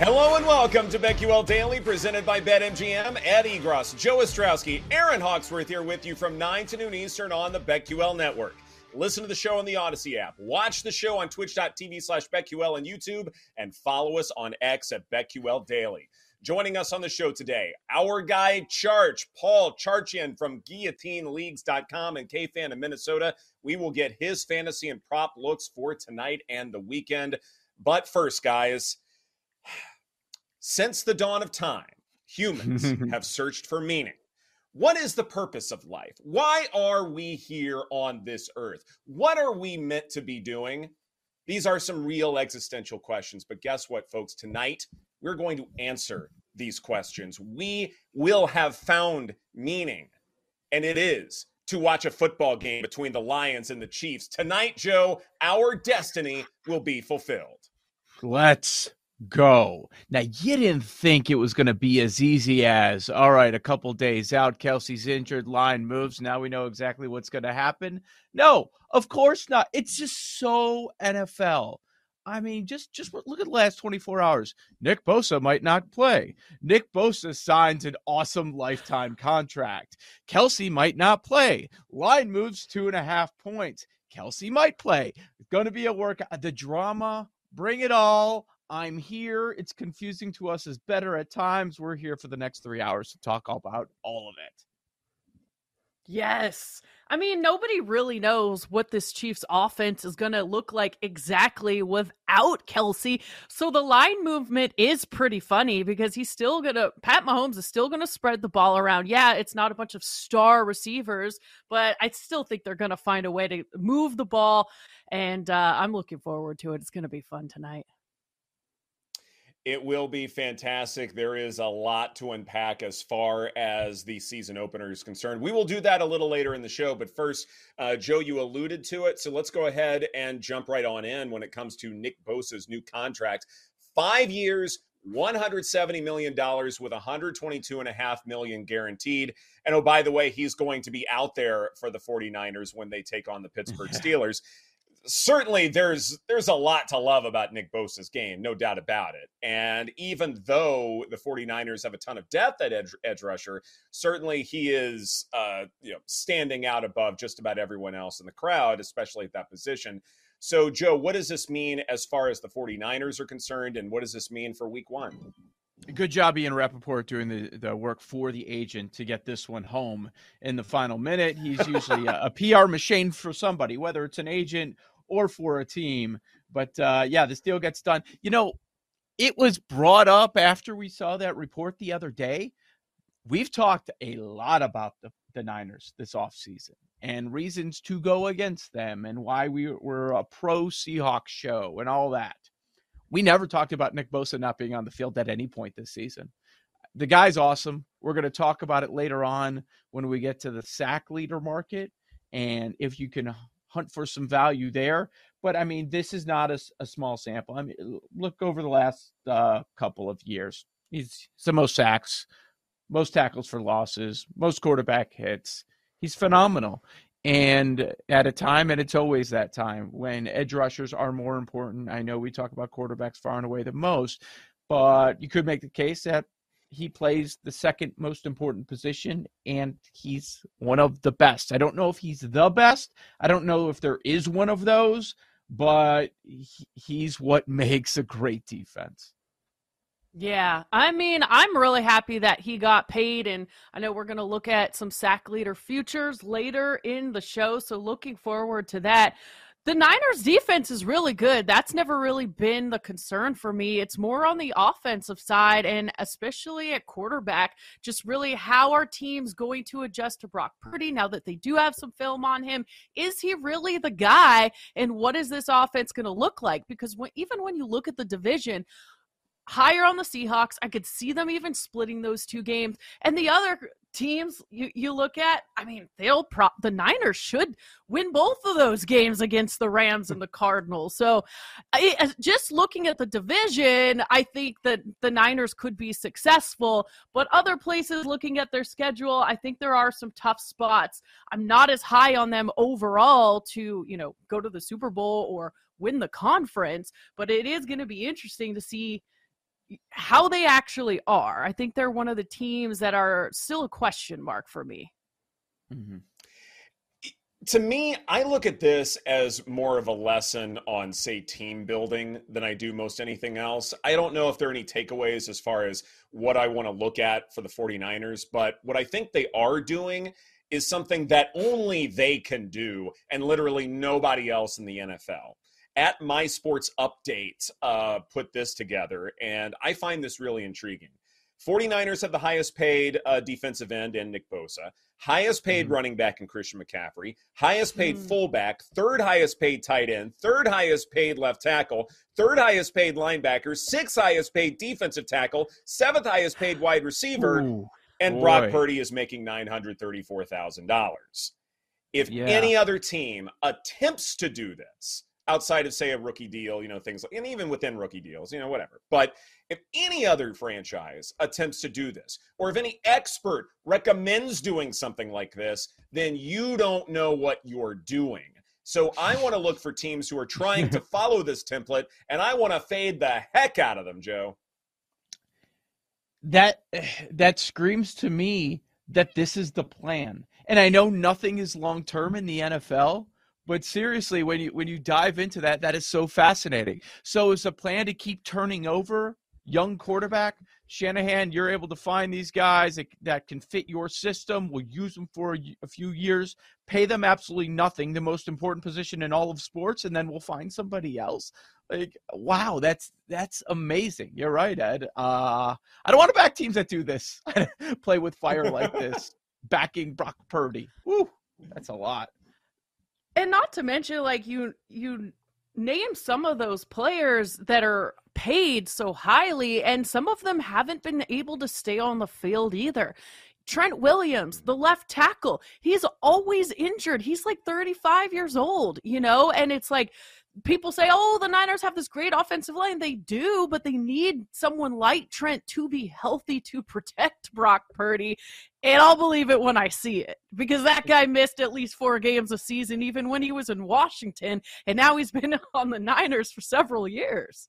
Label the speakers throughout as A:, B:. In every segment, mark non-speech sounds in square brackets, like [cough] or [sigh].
A: Hello and welcome to BetQL Daily, presented by BetMGM. Ed Egros, Joe Ostrowski, Erin Hawksworth here with you from 9 to noon Eastern on the BetQL Network. Listen to the show on the Audacy app. Watch the show on twitch.tv slash BetQL and YouTube, and follow us on X at BetQL Daily. Joining us on the show today, our guy Charch, Paul Charchian from GuillotineLeagues.com and KFan in Minnesota. We will get his fantasy and prop looks for tonight and the weekend. But first, guys, since the dawn of time, humans [laughs] have searched for meaning. What is the purpose of life? Why are we here on this earth? What are we meant to be doing? These are some real existential questions. But guess what, folks? Tonight, we're going to answer these questions. We will have found meaning, and it is to watch a football game between the Lions and the Chiefs. Tonight, Joe, our destiny will be fulfilled.
B: Let's go. Now, you didn't think it was going to be as easy as, all right, a couple days out, Kelce's injured, line moves. Now we know exactly what's going to happen. No, of course not. It's just so NFL. I mean, just just look at the last 24 hours. Nick Bosa might not play. Nick Bosa signs an awesome lifetime contract. Kelce might not play. Line moves two and a half points. Kelce might play. It's going to be a work. The drama, bring it all. I'm here. It's confusing to us is better at times. We're here for the next three hours to talk about all of it.
C: Yes. I mean, nobody really knows what this Chiefs offense is going to look like exactly without Kelce. So the line movement is pretty funny because he's still going to, Pat Mahomes is still going to spread the ball around. Yeah, it's not a bunch of star receivers, but I still think they're going to find a way to move the ball. And uh, I'm looking forward to it. It's going to be fun tonight.
A: It will be fantastic. There is a lot to unpack as far as the season opener is concerned. We will do that a little later in the show. But first, uh, Joe, you alluded to it. So let's go ahead and jump right on in when it comes to Nick Bosa's new contract. Five years, $170 million with 122.5 million guaranteed. And oh, by the way, he's going to be out there for the 49ers when they take on the [laughs] Pittsburgh Steelers certainly there's there's a lot to love about Nick Bosa's game, no doubt about it. And even though the 49ers have a ton of depth at edge, edge rusher, certainly he is uh, you know standing out above just about everyone else in the crowd, especially at that position. So, Joe, what does this mean as far as the 49ers are concerned, and what does this mean for week one?
B: Good job, Ian Rapoport, doing the, the work for the agent to get this one home in the final minute. He's usually a, a PR machine for somebody, whether it's an agent or for a team. But uh, yeah, this deal gets done. You know, it was brought up after we saw that report the other day. We've talked a lot about the, the Niners this offseason and reasons to go against them and why we were a pro Seahawks show and all that. We never talked about Nick Bosa not being on the field at any point this season. The guy's awesome. We're going to talk about it later on when we get to the sack leader market and if you can hunt for some value there. But I mean, this is not a, a small sample. I mean, look over the last uh, couple of years. He's, he's the most sacks, most tackles for losses, most quarterback hits. He's phenomenal. And at a time, and it's always that time when edge rushers are more important. I know we talk about quarterbacks far and away the most, but you could make the case that he plays the second most important position and he's one of the best. I don't know if he's the best. I don't know if there is one of those, but he's what [laughs] makes a great defense.
C: Yeah, I mean, I'm really happy that he got paid, and I know we're going to look at some sack leader futures later in the show, so looking forward to that. The Niners defense is really good. That's never really been the concern for me. It's more on the offensive side and especially at quarterback, just really how are team's going to adjust to Brock Purdy now that they do have some film on him. Is he really the guy? And what is this offense going to look like? Because when, even when you look at the division, higher on the Seahawks. I could see them even splitting those two games. And the other teams you, you look at, I mean, they'll prop the Niners should win both of those games against the Rams and the Cardinals. So I, just looking at the division, I think that the Niners could be successful, but other places looking at their schedule, I think there are some tough spots. I'm not as high on them overall to, you know, go to the Super Bowl or win the conference, but it is going to be interesting to see how they actually are. I think they're one of the teams that are still a question mark for me.
A: Mm-hmm. To me, I look at this as more of a lesson on, say, team building than I do most anything else. I don't know if there are any takeaways as far as what I want to look at for the 49ers, but what I think they are doing is something that only they can do and literally nobody else in the NFL at my sports update uh, put this together and i find this really intriguing 49ers have the highest paid uh, defensive end in nick bosa highest paid mm. running back in christian mccaffrey highest paid mm. fullback third highest paid tight end third highest paid left tackle third highest paid linebacker sixth highest paid defensive tackle seventh highest paid wide receiver Ooh, and boy. brock purdy is making $934000 if yeah. any other team attempts to do this outside of say a rookie deal, you know, things like, and even within rookie deals, you know, whatever. But if any other franchise attempts to do this, or if any expert recommends doing something like this, then you don't know what you're doing. So I want to look for teams who are trying to [laughs] follow this template, and I want to fade the heck out of them, Joe.
B: That [sighs] that screams to me that this is the plan. And I know nothing is long term in the NFL, but seriously, when you when you dive into that, that is so fascinating. So is the plan to keep turning over young quarterback? Shanahan, you're able to find these guys that, that can fit your system. We'll use them for a, a, few years, pay them absolutely nothing, the most important position in all of sports, and then we'll find somebody else. Like, wow, that's that's amazing. You're right, Ed. Uh, I don't want to back teams that do this, [laughs] play with fire like this, [laughs] backing Brock Purdy. Woo, that's a lot
C: and not to mention like you you name some of those players that are paid so highly and some of them haven't been able to stay on the field either Trent Williams, the left tackle, he's always injured. He's like 35 years old, you know, and it's like people say, oh, the Niners have this great offensive line. They do, but they need someone like Trent to be healthy to [laughs] protect Brock Purdy. And I'll believe it when I see it because that guy missed at least four games a season, even when he was in Washington. And now he's been [laughs] on the Niners for several years.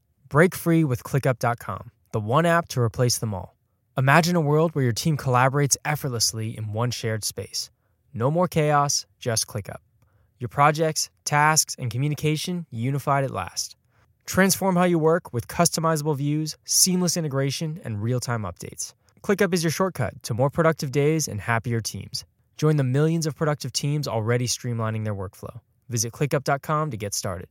D: Break free with ClickUp.com, the one app to replace them all. Imagine a world where your team collaborates effortlessly in one shared space. No more chaos, just ClickUp. Your projects, tasks, and communication unified at last. Transform how you work with customizable views, seamless integration, and real time updates. ClickUp is your shortcut to more productive days and happier teams. Join the millions of productive teams already streamlining their workflow. Visit ClickUp.com to get started.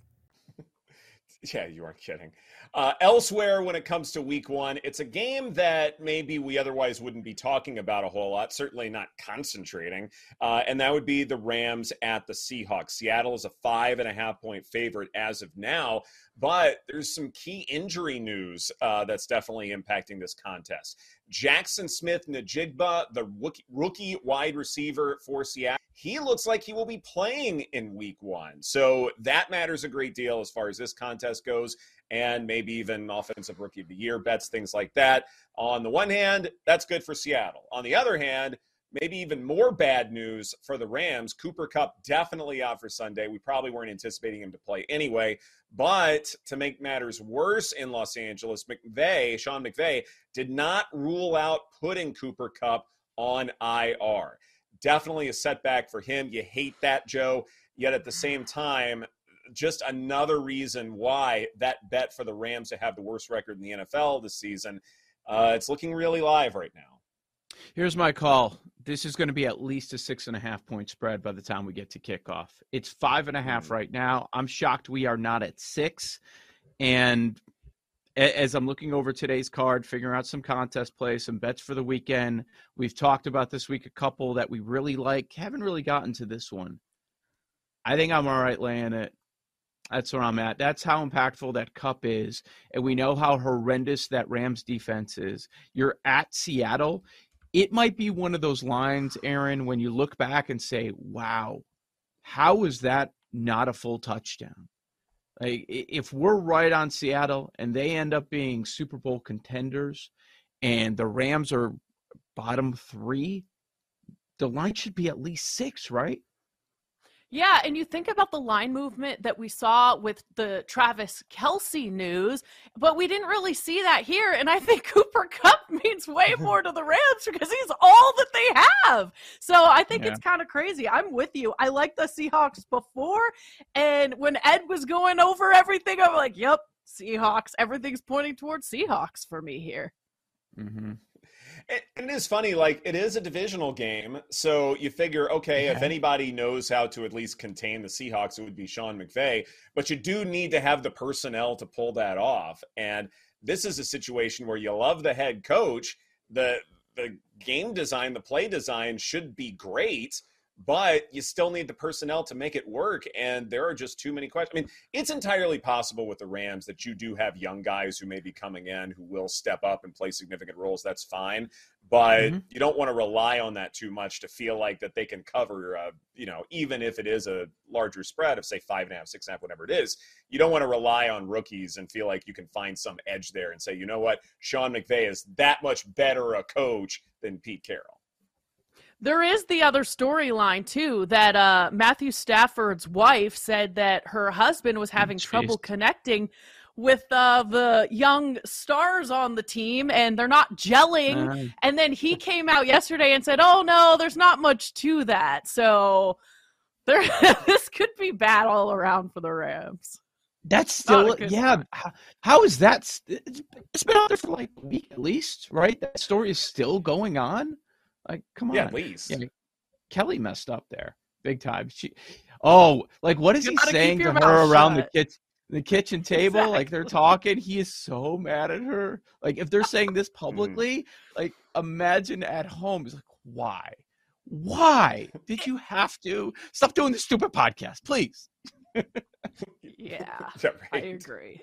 A: Yeah, you aren't kidding. Uh, elsewhere, when it comes to week one, it's a game that maybe we otherwise wouldn't be talking about a whole lot, certainly not concentrating. Uh, and that would be the Rams at the Seahawks. Seattle is a five and a half point favorite as of now, but there's some key injury news uh, that's definitely impacting this contest. Jaxon Smith-Njigba, the rookie, rookie wide receiver for Seattle, he looks like he will be playing in week one. So that matters a great deal as far as this contest goes and maybe even offensive rookie of the year bets, things like that. On the one hand, that's good for Seattle. On the other hand, maybe even more bad news for the Rams. Cooper Kupp definitely out for Sunday. We probably weren't anticipating him to play anyway. But to make matters worse in Los Angeles, McVay, Sean McVay, did not rule out putting Cooper Kupp on IR. Definitely a setback for him. You hate that, Joe. Yet at the same time, just another reason why that bet for the Rams to have the worst record in the NFL this season. Uh, it's looking really live right now.
B: Here's my call. This is going to be at least a six and a half point spread by the time we get to kickoff. It's five and a half mm. right now. I'm shocked we are not at six. And as I'm looking over today's card, figuring out some contest play, some bets for the weekend, we've talked about this week a couple that we really like. Haven't really gotten to this one. I think I'm all right laying it. That's where I'm at. That's how impactful that Kupp is. And we know how horrendous that Rams defense is. You're at Seattle. It might be one of those lines, Erin, when you look back and say, wow, how is that not a full touchdown? Like, if we're right on Seattle and they end up being Super Bowl contenders and the Rams are bottom three, the line should be at least six, right?
C: Yeah, and you think about the line movement that we saw with the Travis Kelce news, but we didn't really see that here. And I think [laughs] Cooper Kupp means way [laughs] more to the Rams because he's all that they have. So I think yeah. it's kind of crazy. I'm with you. I like the Seahawks before, and when Ed was going over everything, I'm like, "Yep, Seahawks. Everything's pointing towards Seahawks for me here."
A: Mm-hmm. It, it is funny, like it is a divisional game, so you figure, okay, yeah. if anybody knows how to at least contain the Seahawks, it would be Sean McVay. But you do need to have the personnel to pull that off, and this is a situation where you love the head coach. the The game design, the play design should be great, but you still need the personnel to make it work. And there are just too many questions. I mean, it's entirely possible with the Rams that you do have young guys who may be coming in who will step up and play significant roles. That's fine. But mm-hmm. you don't want to rely on that too much to feel like that they can cover, uh, you know, even if it is a larger spread of, say, five and a half, six and a half, whatever it is. You don't want to rely on rookies and feel like you can find some edge there and say, you know what, Sean McVay is that much better a coach than Pete Carroll.
C: There is the other storyline too that uh, Matthew Stafford's wife said that her husband was having Jeez. trouble connecting with uh, the young stars on the team and they're not gelling. Uh, and then he came out yesterday and said, "Oh no, there's not much to that." So there, [laughs] this could be bad all around for the Rams.
B: That's still
C: Not a good
B: yeah. How, how is that? It's it's been out there for like a week at least, right? That story is still going on. Like, come on.
A: Yeah, at least.
B: Yeah, Kelly messed up there big time. She, oh, like what is
C: You
B: he saying to her
C: mouth
B: around the kitchen? The kitchen table, like they're talking, he is so mad at her. Like if they're saying this
A: Mm-hmm. [laughs]
B: publicly, like imagine at home. He's like, why? Why did you have to stop doing this stupid podcast, please?
C: Yeah, [laughs]
A: Yeah,
C: I agree.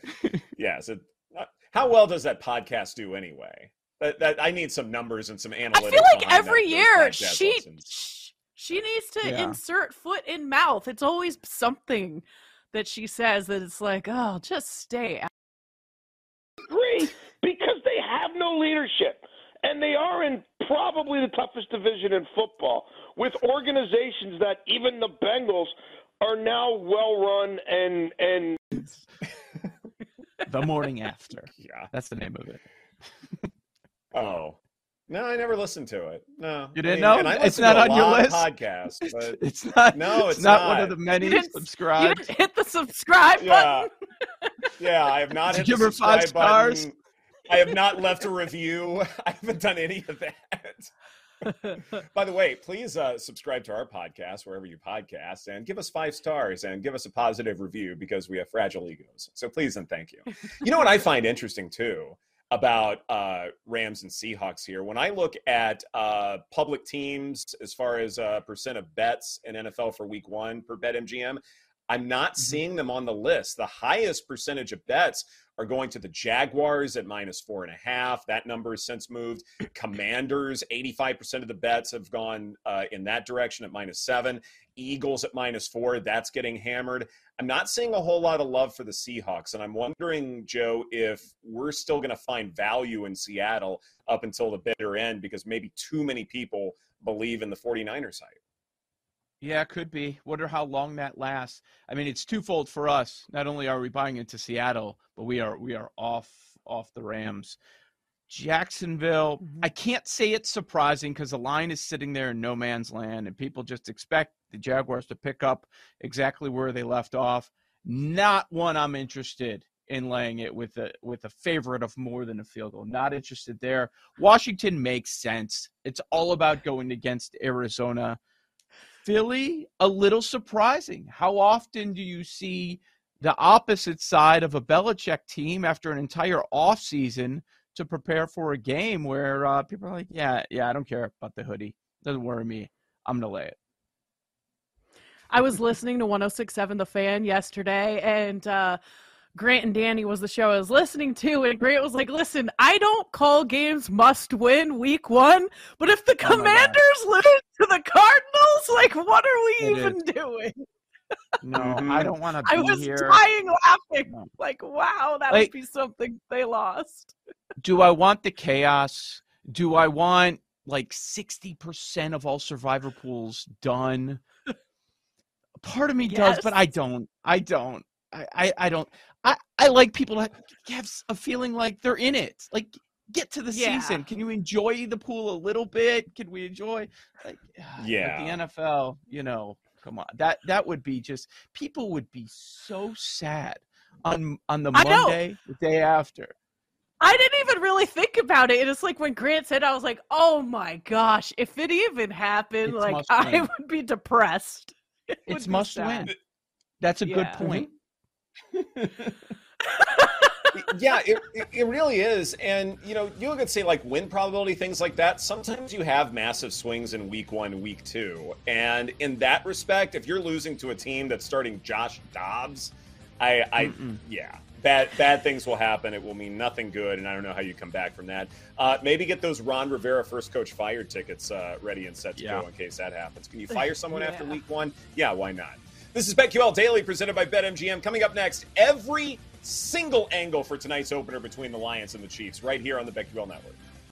C: [laughs]
A: yeah, so uh, how well does that podcast do anyway? That, that I need some numbers and some analytics.
C: I feel like every year she
A: listens.
C: she needs to
B: Yeah.
C: insert foot in mouth. It's always something that she says that it's like, oh, just stay. out.
E: agree because they have no leadership. And they are in probably the toughest division in football with organizations that even the Bengals are now well run and and [laughs]
B: The morning after. [laughs]
A: Yeah.
B: That's the name of it. [laughs]
A: Oh. No, I never listened to it. No.
B: You didn't
A: mean,
B: know? It's
A: listen to
B: not
A: a
B: on your
A: lot of
B: list?
A: Podcasts, [laughs] but
B: It's not.
A: No,
B: it's,
A: it's
B: not, one of the many
C: You didn't- You didn't hit the subscribe button.
A: yeah. yeah I have not
B: Did
A: hit
B: you
A: the
B: give her five stars?
A: button. I have not left a review. [laughs] I haven't done any of that. [laughs] By the way, please uh, subscribe to our podcast wherever you podcast and give us five stars and give us a positive review because we have fragile egos. So please and thank you. You know what I find interesting too about uh, Rams and Seahawks here? When I look at uh, public teams as far as uh, percent of bets in NFL for week one per BetMGM, I'm not seeing them on the list. The highest percentage of bets are going to the Jaguars at minus four and a half. That number has since moved. Commanders, 85% of the bets have gone uh, in that direction at minus seven. Eagles at minus four. That's getting hammered. I'm not seeing a whole lot of love for the Seahawks. And I'm wondering, Joe, if we're still going to find value in Seattle up until the bitter end because maybe too many people believe in the 49ers hype.
B: Yeah, could be. Wonder how long that lasts. I mean, it's twofold for us. Not only are we buying into Seattle, but we are we are off off the Rams. Jacksonville, mm-hmm. I can't say it's surprising because the line is sitting there in no man's land, and people just expect the Jaguars to pick up exactly where they left off. Not one I'm interested in laying it with a with a favorite of more than a field goal. Not interested there. Washington makes sense. It's all about going against Arizona. Philly, a little surprising. How often do you see the opposite side of a Belichick team after an entire offseason to prepare for a game where uh, people are like, yeah, yeah, I don't care about the hoodie. Doesn't worry me. I'm going to lay it.
C: I was listening to 1067 The Fan yesterday, and uh, Grant and Danny was the show I was listening to, and Grant was like, "Listen, I don't call games must win week one, but if the
B: Oh.
C: Commanders lose to the Cardinals, like, what are we
B: It
C: even doing?"
B: No. I mm-hmm. don't want to
C: I was
B: here.
C: dying laughing.
B: No.
C: Like, wow, that
B: Like-
C: would be something they lost.
B: Do I want the chaos? Do I want like 60% of all survivor pools done? Part of me does, but I don't. I don't. I, I, I don't. I, I like people to have a feeling like they're in it. Like, get to the
C: Yeah.
B: season. Can you enjoy the pool a little bit? Can we enjoy? Like, ah, but
A: Yeah.
B: the NFL, you know, come on. That that would be just people would be so sad on on the
C: I know.
B: Monday, the day after.
C: I didn't even really think about it. And it's like when Grant said, I was like, oh my gosh, if it even happened,
B: It's
C: like [laughs] I
B: win.
C: would be depressed. [laughs] It
B: It's must
C: sad.
B: win. That's a good
C: Yeah.
B: point. [laughs]
A: yeah, it, it, it really is. And, you know, you look at, say, like win probability, things like that. Sometimes you have massive swings in week one, week two. And in that respect, if you're losing to a team that's starting Josh Dobbs, I, I
B: Mm-mm.
A: yeah, bad, bad things will happen. It will mean nothing good. And I don't know how you come back from that. Uh, maybe get those Ron Rivera first coach fired tickets uh, ready and set to
B: Yeah.
A: go in case that happens. Can you fire someone after week one? Yeah, why not? This is BetQL Daily presented by BetMGM. Coming up next, every single angle for tonight's opener between the Lions and the Chiefs right here on the BetQL Network.